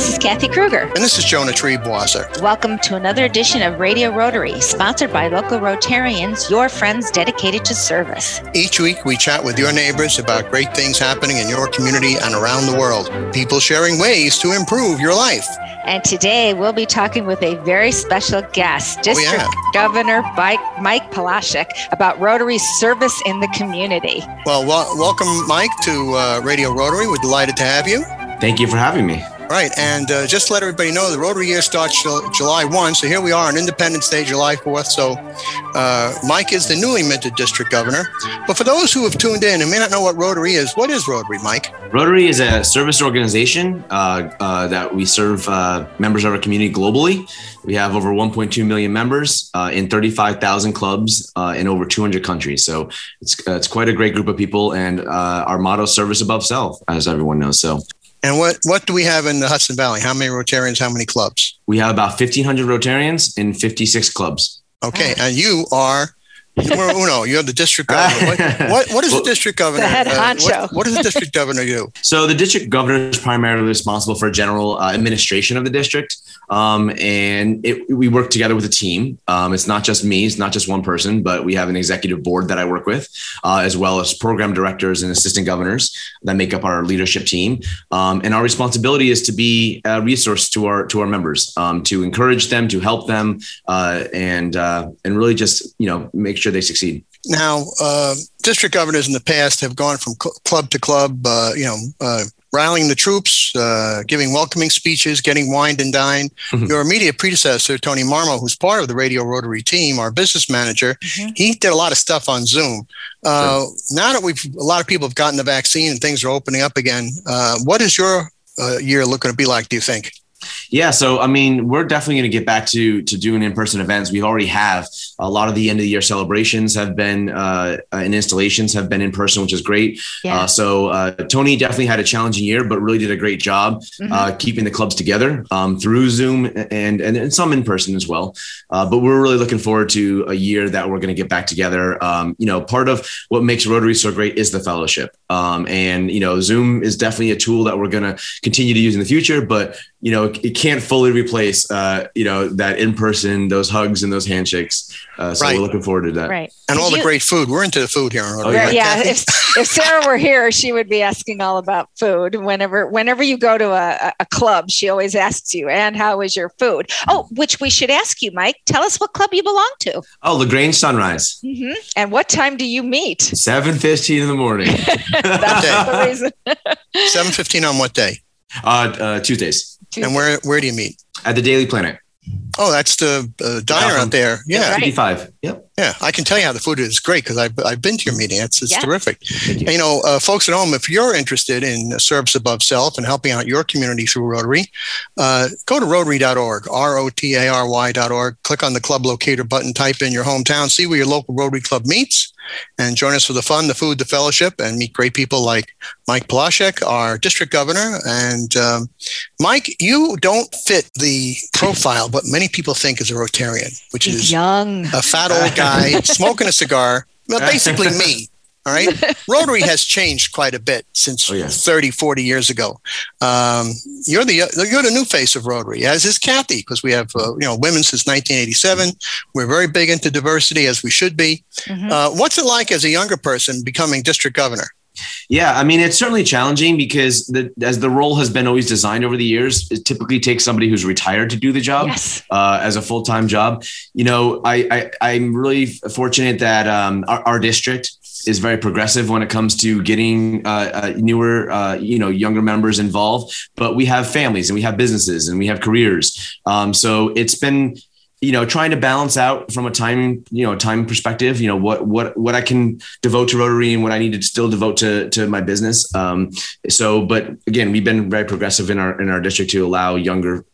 This is Kathy Kruger. And this is Jonah Triebwasser. Welcome to another edition of Radio Rotary, sponsored by local Rotarians, your friends dedicated to service. Each week, we chat with your neighbors about great things happening in your community and around the world. People sharing ways to improve your life. And today we'll be talking with a very special guest, District oh, yeah. Governor Mike, Mike Palaszczuk, about Rotary service in the community. Well, wel- welcome, Mike, to uh, Radio Rotary. We're delighted to have you. Thank you for having me. Right. And uh, just to let everybody know, the Rotary year starts July 1. So here we are on Independence Day, July 4th. So uh, Mike is the newly minted district governor. But for those who have tuned in and may not know what Rotary is, what is Rotary, Mike? Rotary is a service organization uh, uh that we serve uh, members of our community globally. We have over 1.2 million members uh, in 35,000 clubs in over 200 countries. So it's, it's quite a great group of people. And our motto, service above self, as everyone knows. So and what, what do we have in the Hudson Valley? How many Rotarians? How many clubs? We have about 1,500 Rotarians in 56 clubs. Okay. And you are Numero uno, you're the district governor. What, what, what is well, the district governor? The head honcho. Uh, what, what does the district governor do? So the district governor is primarily responsible for general uh, administration of the district. Um, and it, we work together with a team. Um, it's not just me, it's not just one person, but we have an executive board that I work with, uh, as well as program directors and assistant governors that make up our leadership team. Um, and our responsibility is to be a resource to our to our members, um, to encourage them, to help them, uh, and uh, and really just you know make sure they succeed. Now, uh, district governors in the past have gone from cl- club to club, uh, you know, uh, rallying the troops, uh, giving welcoming speeches, getting wined and dined. Mm-hmm. Your immediate predecessor, Tony Marmo, who's part of the Radio Rotary team, our business manager, mm-hmm. he did a lot of stuff on Zoom. Uh, sure. Now that we've a lot of people have gotten the vaccine and things are opening up again, uh, what is your year looking to be like? Do you think? Yeah, so I mean, we're definitely going to get back to to doing in person events. We already have a lot of the end of the year celebrations have been uh, and installations have been in person, which is great. Yeah. Uh, so uh, Tony definitely had a challenging year, but really did a great job mm-hmm. Uh, keeping the clubs together um, through Zoom and, and, and some in person as well. Uh, but we're really looking forward to a year that we're going to get back together. Um, you know, part of what makes Rotary so great is the fellowship, um, and you know, Zoom is definitely a tool that we're going to continue to use in the future. But you know, it can't fully replace, uh, you know, that in person, those hugs and those handshakes. Uh, so right. we're looking forward to that. Right. And all you, the great food. We're into the food here. Oh, yeah. yeah if, if Sarah were here, she would be asking all about food. Whenever, whenever you go to a, a club, she always asks you, and how is your food? Oh, which we should ask you, Mike. Tell us what club you belong to. Oh, Lagrange Sunrise. Mm-hmm. And what time do you meet? 7.15 in the morning. That's the reason. 7.15 on what day? Uh, uh, Tuesdays. Tuesday. And where where do you meet? At the Daily Planet. Oh, that's the uh, diner out there. Yeah, right. 55. Yep. Yeah, I can tell you how the food is great because I've, I've been to your meeting. It's, it's yeah. terrific. You. And, you. know, uh, folks at home, if you're interested in service above self and helping out your community through Rotary, uh, go to rotary.org, R O T A R Y.org. Click on the club locator button, type in your hometown, see where your local Rotary Club meets and join us for the fun, the food, the fellowship, and meet great people like Mike Palaszczuk, our district governor. And um, Mike, you don't fit the profile, but many people think is a Rotarian, which He's is young, a fat old guy smoking a cigar. Well, basically me. All right. Rotary has changed quite a bit since oh, yeah. 30, 40 years ago. Um, you're the you're the new face of Rotary, as is Kathy, because we have uh, you know women since 1987. We're very big into diversity, as we should be. Mm-hmm. Uh, what's it like as a younger person becoming district governor? Yeah, I mean, it's certainly challenging because the, as the role has been always designed over the years, it typically takes somebody who's retired to do the job yes. uh, as a full time job. You know, I, I am really fortunate that um, our, our, district is very progressive when it comes to getting uh, uh, newer, uh, you know, younger members involved. But we have families and we have businesses and we have careers. Um, so it's been you know trying to balance out from a time you know time perspective you know what what what i can devote to rotary and what i need to still devote to to my business. Um so but again we've been very progressive in our in our district to allow younger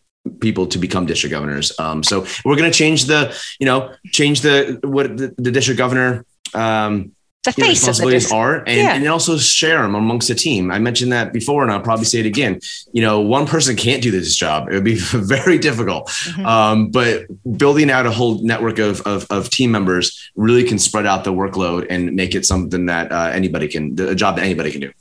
people to become district governors. Um so we're going to change the you know change the what the, the district governor um the face responsibilities are and, yeah. and also share them amongst the team. I mentioned that before and I'll probably say it again. You know, one person can't do this job. It would be very difficult. Mm-hmm. Um, but building out a whole network of, of, of, team members really can spread out the workload and make it something that uh, anybody can, a job that anybody can do.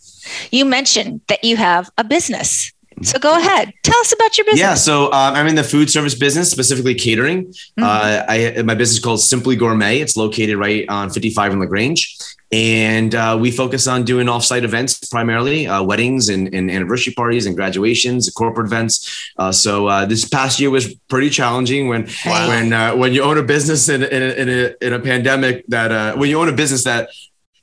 You mentioned that you have a business So go ahead. Tell us about your business. Yeah. So um, I'm in the food service business, specifically catering. Mm-hmm. Uh, I my business is called Simply Gourmet. It's located right on 55 in Lagrange. And uh, we focus on doing offsite events primarily, uh, weddings and, and, anniversary parties and graduations, corporate events. Uh, so uh, this past year was pretty challenging when wow. when uh, when you own a business in, in, a, in, a, in a pandemic that uh, when you own a business that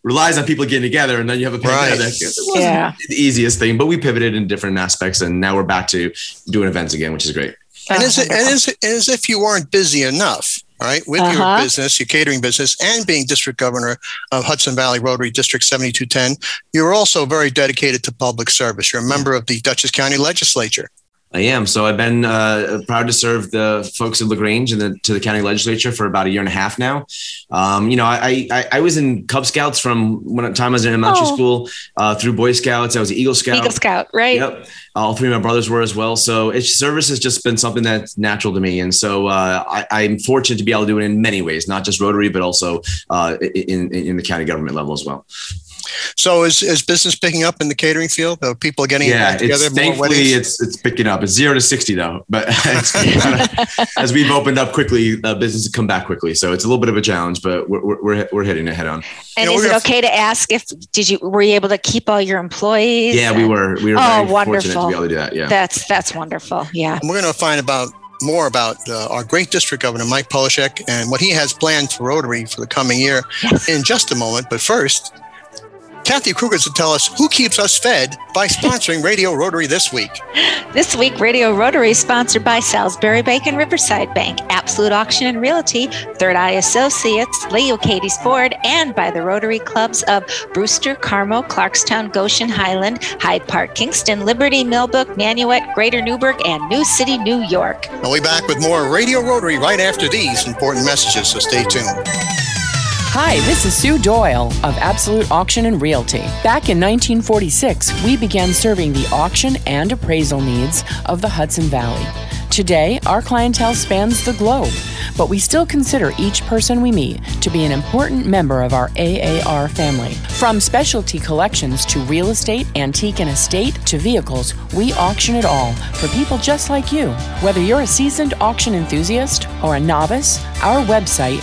relies on people getting together and then you have a pandemic. Right. It wasn't yeah. the easiest thing, but we pivoted in different aspects and now we're back to doing events again, which is great. And as, and as, as if you weren't busy enough, right, with uh-huh. your business, your catering business, and being district governor of Hudson Valley Rotary District 7210, you're also very dedicated to public service. You're a member of the Dutchess County Legislature. I am. So I've been uh, proud to serve the folks of Lagrange and the, to the county legislature for about a year and a half now. Um, you know, I, I, I was in Cub Scouts from when time I was in elementary oh. school uh, through Boy Scouts. I was an Eagle Scout. Eagle Scout, right? Yep. All three of my brothers were as well. So it's service has just been something that's natural to me, and so uh, I, am fortunate to be able to do it in many ways, not just Rotary, but also uh, in in the county government level as well. So is, is business picking up in the catering field? Are people getting yeah, together? It's, thankfully, it's it's picking up. It's zero to sixty though, but kinda, as we've opened up quickly, uh, business has come back quickly. So it's a little bit of a challenge, but we're we're, we're hitting it head on. And you know, is it okay to ask if did you were you able to keep all your employees? Yeah, we were. We were oh, wonderful. to be able to do that. Yeah, that's that's wonderful. Yeah, and we're going to find about more about uh, our great district governor, Mike Polishek, and what he has planned for Rotary for the coming year yes. in just a moment. But first, Kathy Kruger to tell us who keeps us fed by sponsoring Radio Rotary this week. This week, Radio Rotary is sponsored by Salisbury Bank and Riverside Bank, Absolute Auction and Realty, Third Eye Associates, Leo Kaytes Ford, and by the Rotary Clubs of Brewster, Carmel, Clarkstown, Goshen, Highland, Hyde Park, Kingston, Liberty, Millbrook, Nanuet, Greater Newburgh, and New City, New York. We'll be back with more Radio Rotary right after these important messages, so stay tuned. Hi, this is Sue Doyle of Absolute Auction and Realty. Back in 1946, we began serving the auction and appraisal needs of the Hudson Valley. Today, our clientele spans the globe, but we still consider each person we meet to be an important member of our AAR family. From specialty collections to real estate, antique and estate to vehicles, we auction it all for people just like you. Whether you're a seasoned auction enthusiast or a novice, our website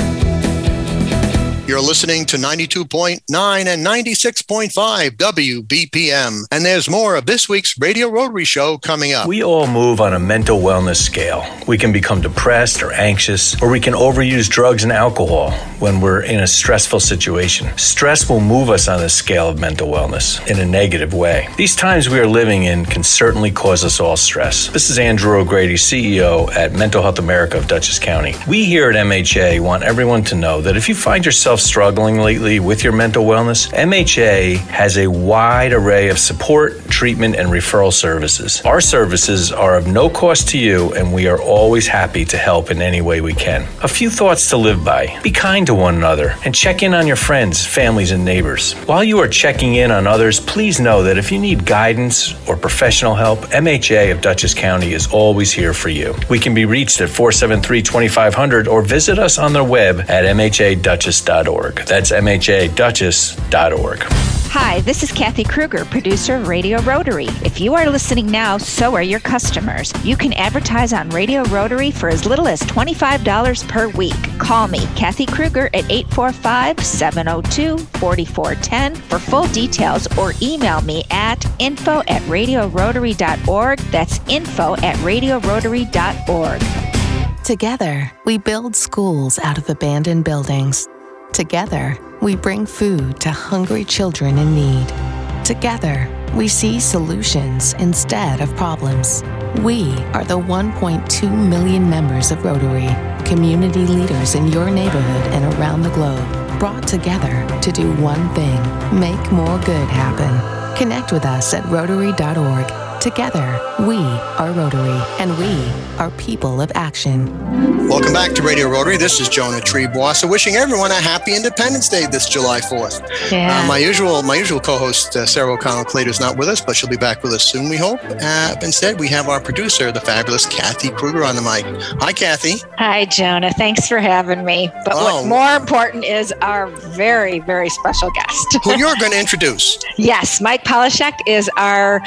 You're listening to 92.9 and 96.5 WBPM. And there's more of this week's Radio Rotary Show coming up. We all move on a mental wellness scale. We can become depressed or anxious, or we can overuse drugs and alcohol when we're in a stressful situation. Stress will move us on the scale of mental wellness in a negative way. These times we are living in can certainly cause us all stress. This is Andrew O'Grady, CEO at Mental Health America of Dutchess County. We here at MHA want everyone to know that if you find yourself struggling lately with your mental wellness, MHA has a wide array of support, treatment, and referral services. Our services are of no cost to you, and we are always happy to help in any way we can. A few thoughts to live by be kind to one another and check in on your friends, families, and neighbors. While you are checking in on others, please know that if you need guidance or professional help, MHA of Dutchess County is always here for you. We can be reached at 473 2500 or visit us on the web at mhadutchess.org. That's mhadutchess.org. Hi, this is Kathy Kruger, producer of Radio Rotary. If you are listening now, so are your customers. You can advertise on Radio Rotary for as little as $25 per week. Call me, Kathy Kruger, at 845 702 4410 for full details or email me at info at radiorotary.org. That's info at radiorotary.org. Together, we build schools out of abandoned buildings. Together, we bring food to hungry children in need. Together, we see solutions instead of problems. We are the 1.2 million members of Rotary, community leaders in your neighborhood and around the globe, brought together to do one thing make more good happen. Connect with us at Rotary.org Together, we are Rotary, and we are people of action. Welcome back to Radio Rotary. This is Jonah Triebwasser. wishing everyone a happy Independence Day this July 4th. Yeah. Uh, my usual my usual co-host, uh, Sarah O'Connell Clater, is not with us, but she'll be back with us soon, we hope. Uh, instead, we have our producer, the fabulous Kathy Kruger on the mic. Hi, Kathy. Hi, Jonah. Thanks for having me. But oh. what more important is our very, very special guest. Who you're going to introduce. yes, Mike Polishek is our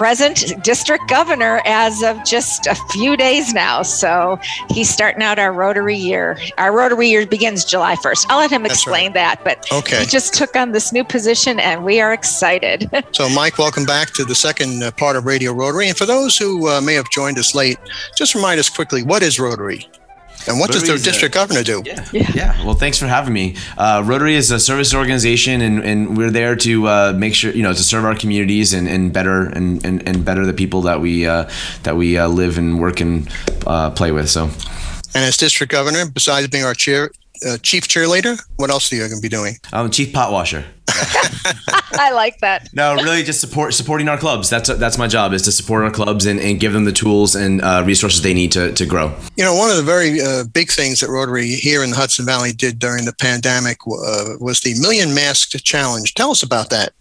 present district governor as of just a few days now. So he's starting out our Rotary year. Our Rotary year begins July 1st. I'll let him explain right. that, but okay. he just took on this new position and we are excited. so, Mike, welcome back to the second uh, part of Radio Rotary. And for those who uh, may have joined us late, just remind us quickly what is Rotary? And what Rotary does the district a, governor do? Yeah, yeah, yeah. Well, thanks for having me. Uh, Rotary is a service organization, and, and we're there to uh, make sure you know to serve our communities and, and better and, and, and better the people that we uh, that we uh, live and work and uh, play with. So. And as district governor, besides being our chair, uh, chief cheerleader, what else are you going to be doing? I'm chief pot washer. I like that. No, really, just support supporting our clubs. That's that's my job is to support our clubs and, and give them the tools and uh, resources they need to, to grow. You know, one of the very uh, big things that Rotary here in the Hudson Valley did during the pandemic uh, was the Million Mask Challenge. Tell us about that.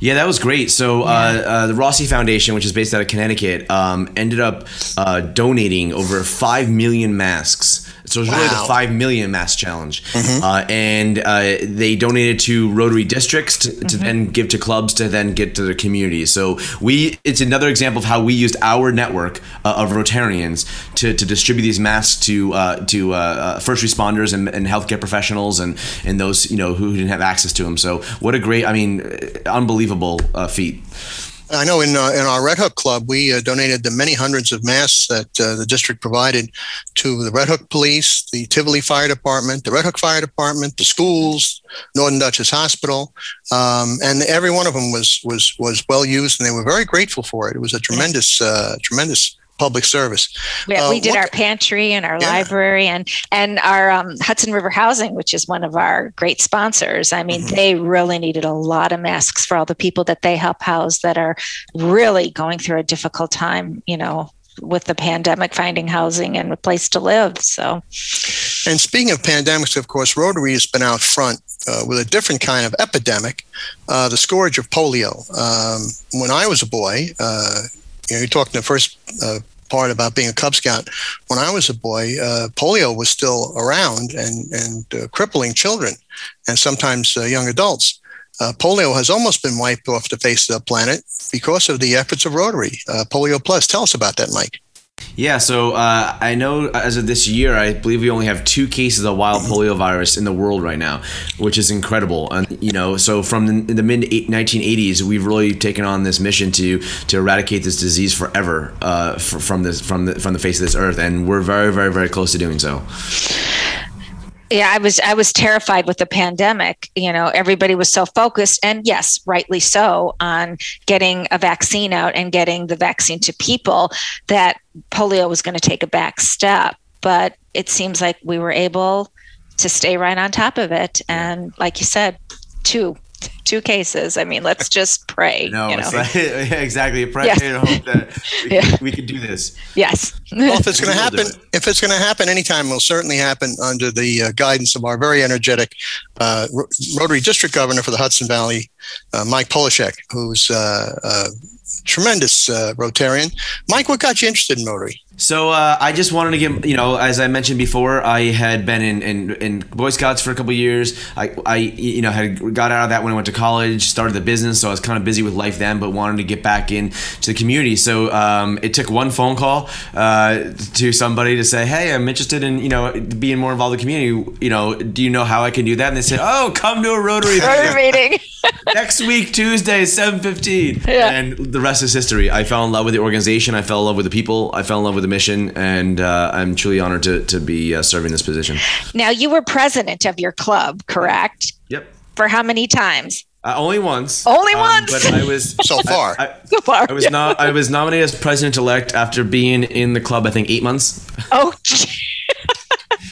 Yeah, that was great. So uh, uh, the Rossi Foundation, which is based out of Connecticut, um, ended up uh, donating over five million masks so it was wow. really the five million mask challenge, mm-hmm. uh, and uh, they donated to Rotary districts to, to mm-hmm. then give to clubs to then get to the communities. So we, it's another example of how we used our network uh, of Rotarians to, to distribute these masks to uh, to uh, uh, first responders and, and healthcare professionals and and those you know who didn't have access to them. So what a great, I mean, unbelievable feat. I know in uh, in our Red Hook Club, we uh, donated the many hundreds of masks that uh, the district provided to the Red Hook Police, the Tivoli Fire Department, the Red Hook Fire Department, the schools, Northern Dutchess Hospital, um, and every one of them was was was well used, and they were very grateful for it. It was a tremendous uh, tremendous public service. Yeah, we uh, did what, our pantry and our yeah. library and and our um, Hudson River Housing, which is one of our great sponsors. I mean, mm-hmm. they really needed a lot of masks for all the people that they help house that are really going through a difficult time. You know, with the pandemic, finding housing and a place to live. So, and speaking of pandemics, of course, Rotary has been out front uh, with a different kind of epidemic, uh, the scourge of polio. Um, when I was a boy, uh, you know, you talked in the first uh, part about being a Cub Scout. When I was a boy, uh, polio was still around and and uh, crippling children and sometimes uh, young adults. Uh, polio has almost been wiped off the face of the planet because of the efforts of Rotary. Uh, polio Plus. Tell us about that, Mike. Yeah, so uh, I know as of this year, I believe we only have two cases of wild polio virus in the world right now, which is incredible. And you know, so from the, the mid 1980s, we've really taken on this mission to to eradicate this disease forever uh, from this from the from the face of this earth, and we're very, very, very close to doing so yeah i was i was terrified with the pandemic you know everybody was so focused and yes rightly so on getting a vaccine out and getting the vaccine to people that polio was going to take a back step but it seems like we were able to stay right on top of it. And like you said, two two cases. I mean, let's just pray. No, you know? like, exactly. Pray yes. and hope that we, yeah. we can do this. Yes. well, if it's going to happen, if it's going to happen anytime, it will certainly happen under the uh, guidance of our very energetic uh, Rotary District Governor for the Hudson Valley, uh, Mike Polishek, who's a uh, uh, tremendous uh, Rotarian. Mike, what got you interested in Rotary? So uh, I just wanted to get, you know, as I mentioned before, I had been in, in, in Boy Scouts for a couple years. I, I, you know, had got out of that when I went to college, started the business, so I was kind of busy with life then, but wanted to get back into the community. So um, it took one phone call uh, to somebody to say, "Hey, I'm interested in, you know, being more involved in the community. You know, do you know how I can do that?" And they said, "Oh, come to a Rotary meeting next week, Tuesday, seven fifteen. Yeah. And the rest is history. I fell in love with the organization. I fell in love with the people. I fell in love with the mission, and uh, I'm truly honored to, to be uh, serving this position. Now, you were president of your club, correct? Yep. For how many times? Uh, only once. Only um, once. But I was so far. I, I, so far. I was yeah. not. I was nominated as president elect after being in the club. I think eight months. Oh.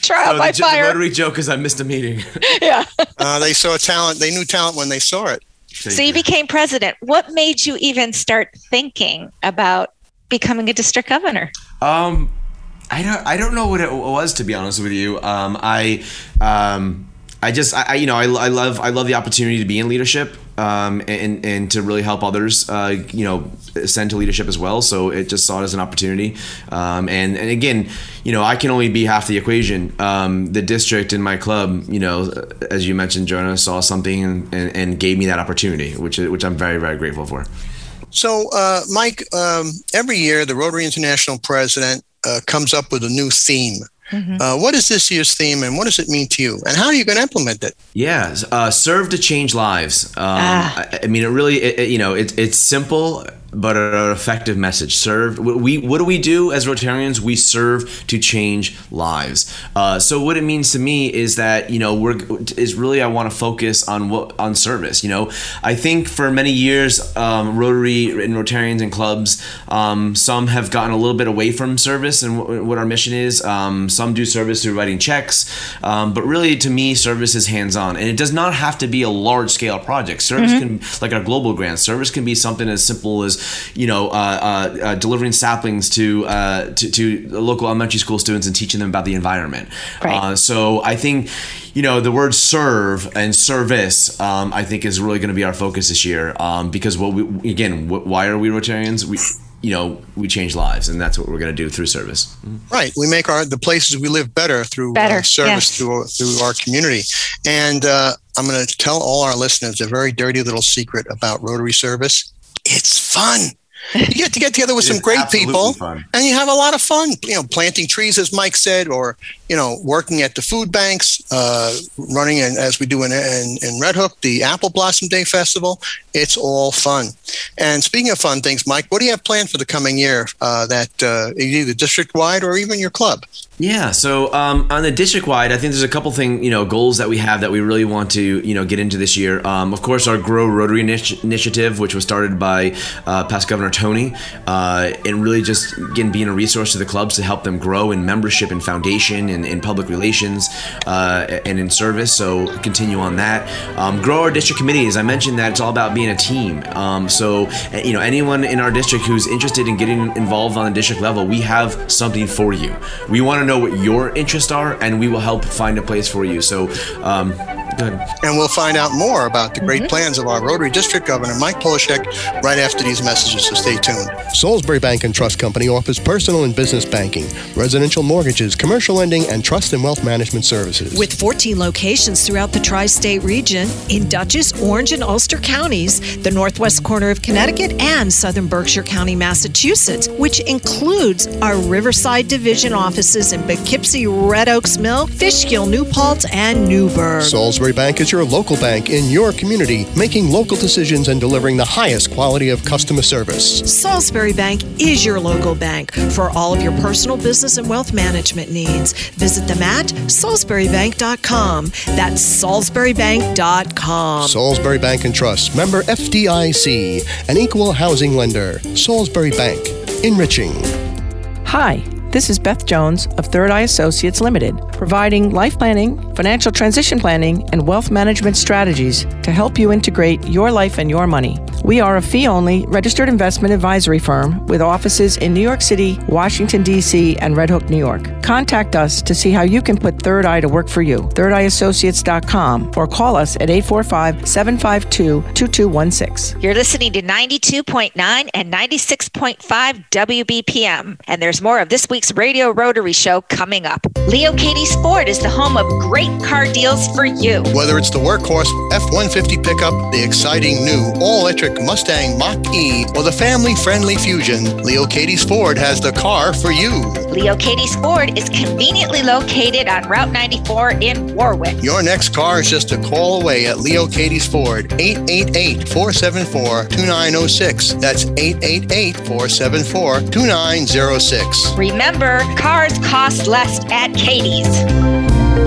Trial so by the, fire. The rotary joke is I missed a meeting. yeah. Uh, they saw talent. They knew talent when they saw it. So you became president. What made you even start thinking about becoming a district governor? Um, I don't. I don't know what it was to be honest with you. Um, I. Um, I just, I, you know, I, I love, I love the opportunity to be in leadership um, and and to really help others, uh, you know, ascend to leadership as well. So it just saw it as an opportunity. Um, and and again, you know, I can only be half the equation. Um, the district in my club, you know, as you mentioned, Jonah saw something and, and, and gave me that opportunity, which which I'm very very grateful for. So, uh, Mike, um, every year the Rotary International president uh, comes up with a new theme Mm-hmm. Uh, what is this year's theme and what does it mean to you? And how are you going to implement it? Yeah, uh, serve to change lives. Um, ah. I, I, mean, it really, it, it, you know, it, it's simple but an effective message. Serve. We what do we do as Rotarians? We serve to change lives. Uh, so what it means to me is that you know we're is really I want to focus on what on service. You know, I think for many years um, Rotary and Rotarians and clubs, um, some have gotten a little bit away from service and w- what our mission is. Um, some do service through writing checks, um, but really to me, service is hands on, and it does not have to be a large scale project. Service mm-hmm. can like our global grants. Service can be something as simple as you know, uh, uh, uh, delivering saplings to, uh, to, to local elementary school students and teaching them about the environment. Right. Uh, so I think you know the word serve and service um, i think is really going to be our focus this year um, because what we again why are we rotarians we you know we change lives and that's what we're going to do through service right we make our the places we live better through better, uh, service yes. through through our community and uh, i'm going to tell all our listeners a very dirty little secret about rotary service it's fun. You get to get together with some great people fun. and you have a lot of fun you know planting trees as mike said or you know working at the food banks uh, running in, as we do in, in, in red hook the apple blossom day festival. It's all fun. And speaking of fun things mike what do you have planned for the coming year uh, that uh, either district wide or even your club yeah. So um, on the district wide, I think there's a couple thing you know goals that we have that we really want to you know get into this year. Um, of course, our Grow Rotary initiative, which was started by uh, past Governor Tony, uh, and really just again being a resource to the clubs to help them grow in membership and foundation and in public relations uh, and in service. So continue on that. Um, grow our district committees. I mentioned that it's all about being a team. Um, so you know anyone in our district who's interested in getting involved on the district level, we have something for you. We want to know what your interests are, and we will help find a place for you. So, um, Good. And we'll find out more about the great mm-hmm. plans of our Rotary District Governor, Mike Polishek, right after these messages, so stay tuned. Salisbury Bank and Trust Company offers personal and business banking, residential mortgages, commercial lending, and trust and wealth management services. With 14 locations throughout the tri state region, in Dutchess, Orange, and Ulster counties, the northwest corner of Connecticut, and southern Berkshire County, Massachusetts, which includes our Riverside Division offices in Poughkeepsie, Red Oaks Mill, Fishkill, New Paltz, and Newburgh. Salisbury Salisbury Bank is your local bank in your community, making local decisions and delivering the highest quality of customer service. Salisbury Bank is your local bank for all of your personal business and wealth management needs. Visit them at salisburybank.com. That's salisburybank.com. Salisbury Bank and Trust, member FDIC, an equal housing lender. Salisbury Bank, enriching. Hi. This is Beth Jones of Third Eye Associates Limited, providing life planning, financial transition planning, and wealth management strategies to help you integrate your life and your money. We are a fee only registered investment advisory firm with offices in New York City, Washington, D.C., and Red Hook, New York. Contact us to see how you can put Third Eye to work for you. ThirdEyeAssociates.com or call us at 845 752 2216. You're listening to 92.9 and 96.5 WBPM, and there's more of this week's Radio Rotary show coming up. Leo Ford is the home of great car deals for you. Whether it's the workhorse F 150 pickup, the exciting new all electric Mustang Mach E, or the family friendly Fusion, Leo Kaytes Ford has the car for you. Leo Kaytes Ford is conveniently located on Route 94 in Warwick. Your next car is just a call away at Leo Kaytes Ford, 888 474 2906. That's 888 474 2906. Remember, Remember, cars cost less at Kaytes.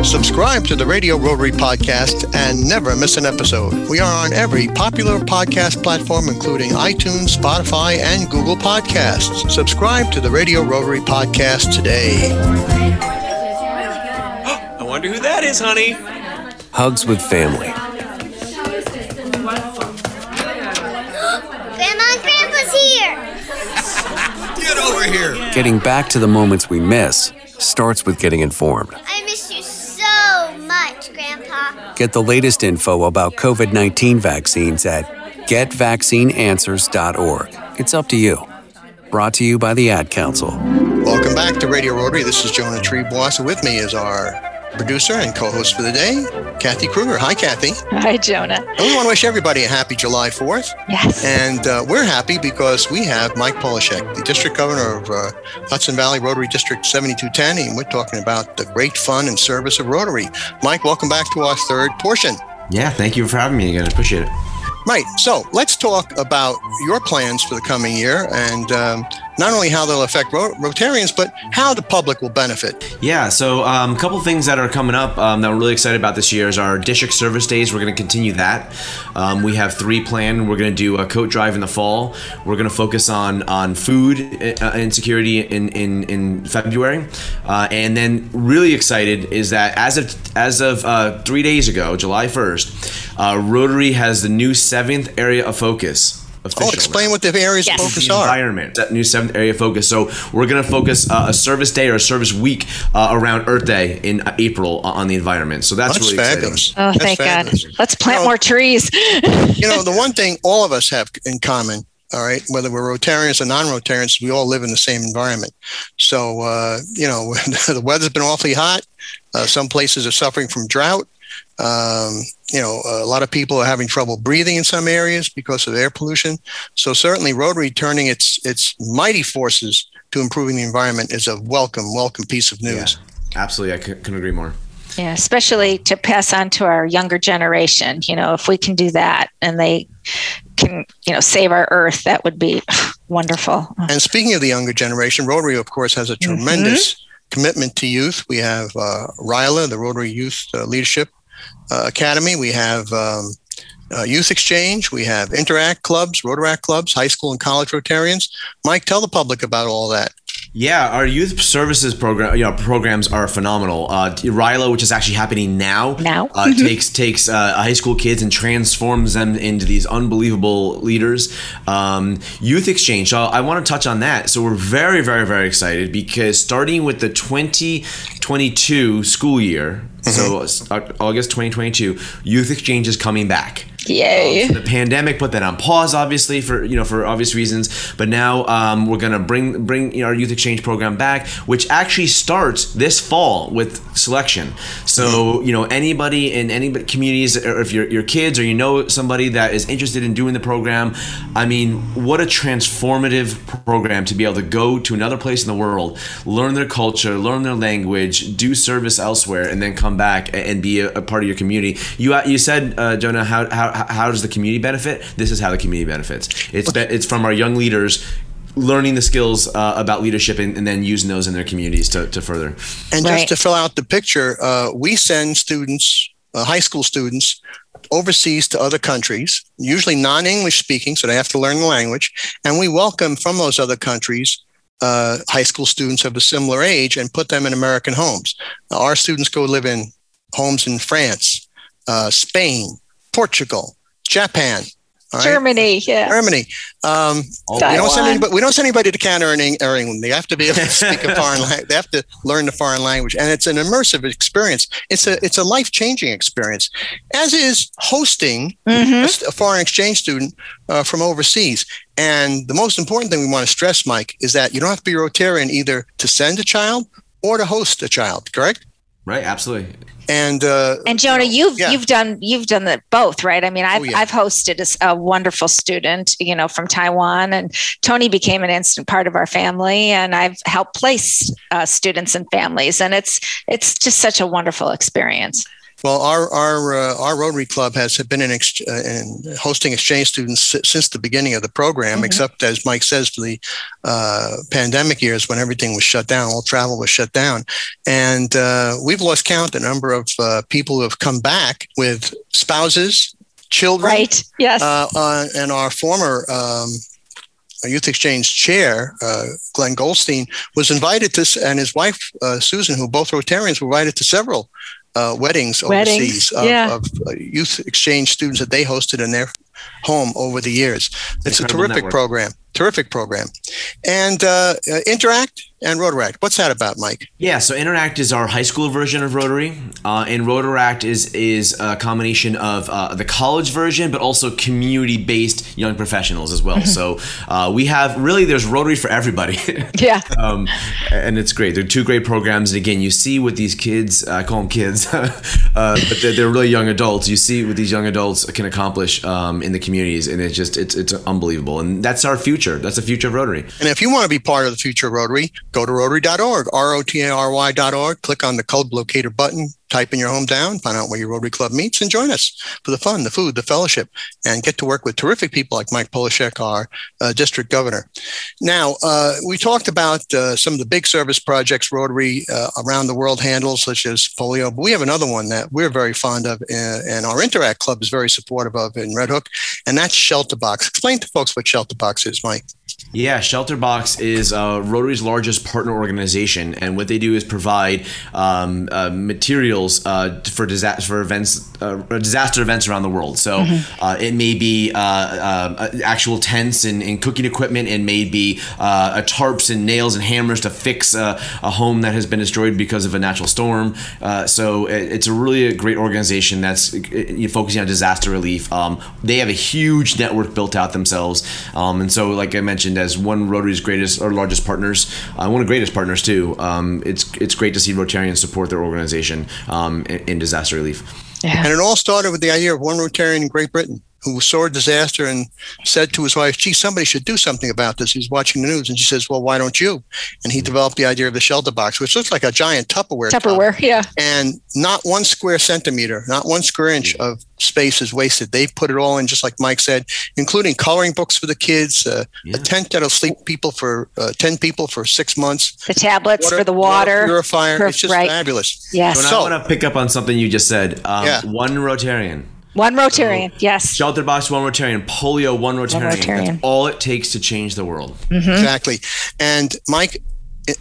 Subscribe to the Radio Rotary podcast and never miss an episode. We are on every popular podcast platform, including iTunes, Spotify, and Google Podcasts. Subscribe to the Radio Rotary podcast today. I wonder who that is, honey. Hugs with family. Grandma and Grandpa's here. Get over here. Getting back to the moments we miss starts with getting informed. I miss you so much, Grandpa. Get the latest info about COVID 19 vaccines at getvaccineanswers.org. It's up to you. Brought to you by the Ad Council. Welcome back to Radio Rotary. This is Jonah Triebwasser. With me is our producer and co-host for the day, Kathy Kruger. Hi, Kathy. Hi, Jonah. And we want to wish everybody a happy July 4th. Yes. And uh, we're happy because we have Mike Polishek, the District Governor of uh, Hudson Valley Rotary District 7210, and we're talking about the great fun and service of Rotary. Mike, welcome back to our third portion. Yeah, thank you for having me again. I appreciate it. Right. So let's talk about your plans for the coming year and um, not only how they'll affect Rotarians, but how the public will benefit. Yeah, so um, a couple things that are coming up um, that we're really excited about this year is our district service days. We're going to continue that. Um, we have three planned. We're going to do a coat drive in the fall. We're going to focus on on food uh, insecurity in in, in February, uh, and then really excited is that as of as of uh, three days ago, July first, uh, Rotary has the new seventh area of focus official. Oh, explain what the areas yes. of focus are. Environment, that new seventh area of focus. So we're going to focus uh, a service day or a service week uh, around Earth Day in April on the environment. So that's, that's really fabulous. Exciting. Oh, that's thank fabulous. God. Let's plant you know, more trees. you know, the one thing all of us have in common all right whether we're rotarians or non-rotarians we all live in the same environment so uh, you know the weather's been awfully hot uh, some places are suffering from drought um, you know, a lot of people are having trouble breathing in some areas because of air pollution. So certainly, Rotary turning its its mighty forces to improving the environment is a welcome, welcome piece of news. Yeah, absolutely, I couldn't agree more. Yeah, especially to pass on to our younger generation. You know, if we can do that, and they can, you know, save our Earth, that would be wonderful. And speaking of the younger generation, Rotary, of course, has a mm-hmm. tremendous. Mm-hmm commitment to youth. We have uh, RYLA, the Rotary Youth uh, Leadership Academy. We have um, uh, Youth Exchange. We have Interact clubs, Rotaract clubs, high school and college Rotarians. Mike, tell the public about all that. Yeah, our youth services program, you know, programs are phenomenal. Uh, RYLA, which is actually happening now, now uh, mm-hmm. takes takes uh, high school kids and transforms them into these unbelievable leaders. Um, youth exchange. So I want to touch on that. So we're very, very, very excited because starting with the 2022 school year, mm-hmm. so August 2022, youth exchange is coming back. Yay! Um, so the pandemic put that on pause, obviously for you know for obvious reasons. But now um, we're gonna bring bring you know, our youth exchange program back, which actually starts this fall with selection. So you know anybody in any communities, or if your your kids or you know somebody that is interested in doing the program, I mean, what a transformative program to be able to go to another place in the world, learn their culture, learn their language, do service elsewhere, and then come back and be a, a part of your community. You you said uh, Jonah how how how does the community benefit? This is how the community benefits. It's be, it's from our young leaders learning the skills uh, about leadership and, and, then using those in their communities to, to further. And right. just to fill out the picture, uh, we send students, uh, high school students, overseas to other countries, usually non English speaking, so they have to learn the language. And we welcome from those other countries uh, high school students of a similar age and put them in American homes. Now, our students go live in homes in France, uh, Spain, Portugal, Japan, Germany, yeah. Germany. Um, we don't send anybody. We don't send anybody to Canada or England. They have to be able to speak a foreign language. They have to learn the foreign language, and it's an immersive experience. It's a it's a life changing experience, as is hosting mm-hmm. a, foreign exchange student uh, from overseas. And the most important thing we want to stress, Mike, is that you don't have to be a Rotarian either to send a child or to host a child. Correct? Right. Absolutely and uh, and Jonah, you've yeah. you've done you've done that both, right? I mean, I've oh, yeah. I've hosted a, a, wonderful student, you know, from Taiwan, and Tony became an instant part of our family, and I've helped place uh, students and families, and it's it's just such a wonderful experience. Well, our our uh, our Rotary Club has been in, ex- uh, in hosting exchange students since the beginning of the program, mm-hmm. except as Mike says, for the uh, pandemic years when everything was shut down, all travel was shut down, and uh, we've lost count the number of uh, people who have come back with spouses, children, right? Yes, uh, and our former. Um, Youth Exchange chair, Glenn Goldstein, was invited to, and his wife, Susan, who both Rotarians, were invited to several uh, weddings, weddings, overseas of, yeah. of uh, youth exchange students that they hosted in their home over the years. It's Incredible a terrific network. program terrific program. And uh, uh, Interact and Rotaract. What's that about, Mike? Yeah, so Interact is our high school version of Rotary, uh, and Rotaract is is a combination of uh, the college version, but also community based young professionals as well. so uh, we have really there's Rotary for everybody. yeah, um, and it's great. They're two great programs, and again, you see what these kids I call them kids, uh, but they're, they're, really young adults. You see what these young adults can accomplish um, in the communities, and it's just it's it's unbelievable, and that's our future future. That's the future of Rotary. And if you want to be part of the future of Rotary, go to rotary.org, R O T A R Y.org, click on the code locator button, type in your hometown, find out where your Rotary Club meets, and join us for the fun, the food, the fellowship, and get to work with terrific people like Mike Polishek, our uh, district governor. Now, uh, we talked about uh, some of the big service projects Rotary uh, around the world handles, such as polio, but we have another one that we're very fond of, uh, and our Interact Club is very supportive of in Red Hook, and that's Shelter Box. Explain to folks what Shelter Box is, Mike. Yeah, Shelterbox is uh, Rotary's largest partner organization, and what they do is provide um, uh, materials uh, for disaster for events, uh, disaster events around the world. So mm-hmm. Uh, it may be uh, actual tents and, and, cooking equipment, it may be tarps and nails and hammers to fix a home that has been destroyed because of a natural storm. so it, it's a really a great organization that's focusing on disaster relief. Um, they have a huge network built out themselves, um, and so like I mentioned as one Rotary's greatest or largest partners, uh, one of the greatest partners too. Um, it's it's great to see Rotarians support their organization um, in, in, disaster relief. Yeah. And it all started with the idea of one Rotarian in Great Britain who saw a disaster and said to his wife, gee, somebody should do something about this. He's watching the news. And she says, well, why don't you? And he developed the idea of the shelter box, which looks like a giant Tupperware. Tupperware, top. yeah. And not one square centimeter, not one square inch of space is wasted. They've put it all in, just like Mike said, including coloring books for the kids, uh, yeah. a tent that'll sleep people for uh, 10 people for six months. The tablets water, for the water. water purifier. For, it's just right. fabulous. Yes. So, so I want to pick up on something you just said. Um, yeah. One Rotarian one Rotarian, so, yes. Shelter box, one Rotarian. Polio, one Rotarian. One Rotarian. That's all it takes to change the world. Mm-hmm. Exactly. And Mike,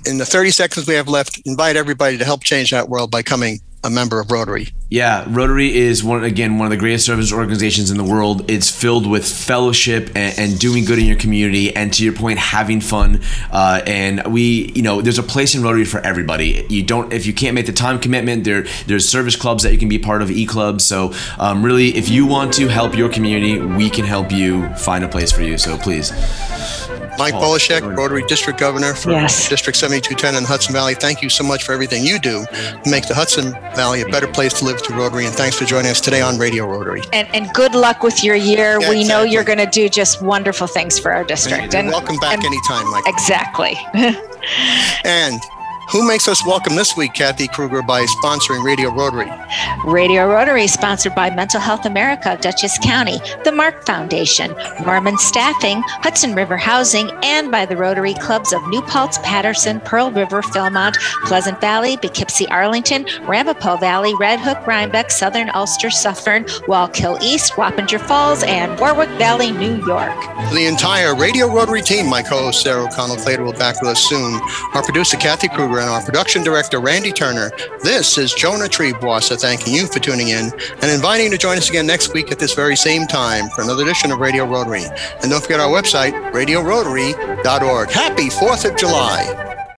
in the 30 seconds we have left, invite everybody to help change that world by coming a member of Rotary. Yeah, Rotary is one again one of the greatest service organizations in the world. It's filled with fellowship and, and doing good in your community, and to your point, having fun. Uh, and we, you know, there's a place in Rotary for everybody. You don't if you can't make the time commitment. There, there's service clubs that you can be part of, e clubs. So um, really, if you want to help your community, we can help you find a place for you. So please. Mike Bolashek, Rotary District Governor for yes. District 7210 in the Hudson Valley. Thank you so much for everything you do to make the Hudson Valley a better place to live to Rotary. And thanks for joining us today on Radio Rotary. And, and good luck with your year. Yeah, we exactly. know you're going to do just wonderful things for our district. And, and welcome back and, anytime, Mike. Exactly. and Who makes us welcome this week, Kathy Kruger, by sponsoring Radio Rotary? Radio Rotary, sponsored by Mental Health America of Dutchess County, the Mark Foundation, Norman Staffing, Hudson River Housing, and by the Rotary Clubs of New Paltz, Patterson, Pearl River, Philmont, Pleasant Valley, Poughkeepsie, Arlington, Ramapo Valley, Red Hook, Rhinebeck, Southern Ulster, Suffern, Wallkill East, Wappinger Falls, and Warwick Valley, New York. The entire Radio Rotary team, my co-host Sarah O'Connell Clater will be back with us soon. Our producer Kathy Kruger and our production director Randy Turner. This is Jonah Triebwasser thanking you for tuning in and inviting you to join us again next week at this very same time for another edition of Radio Rotary. And don't forget our website, radiorotary.org. Happy 4th of July.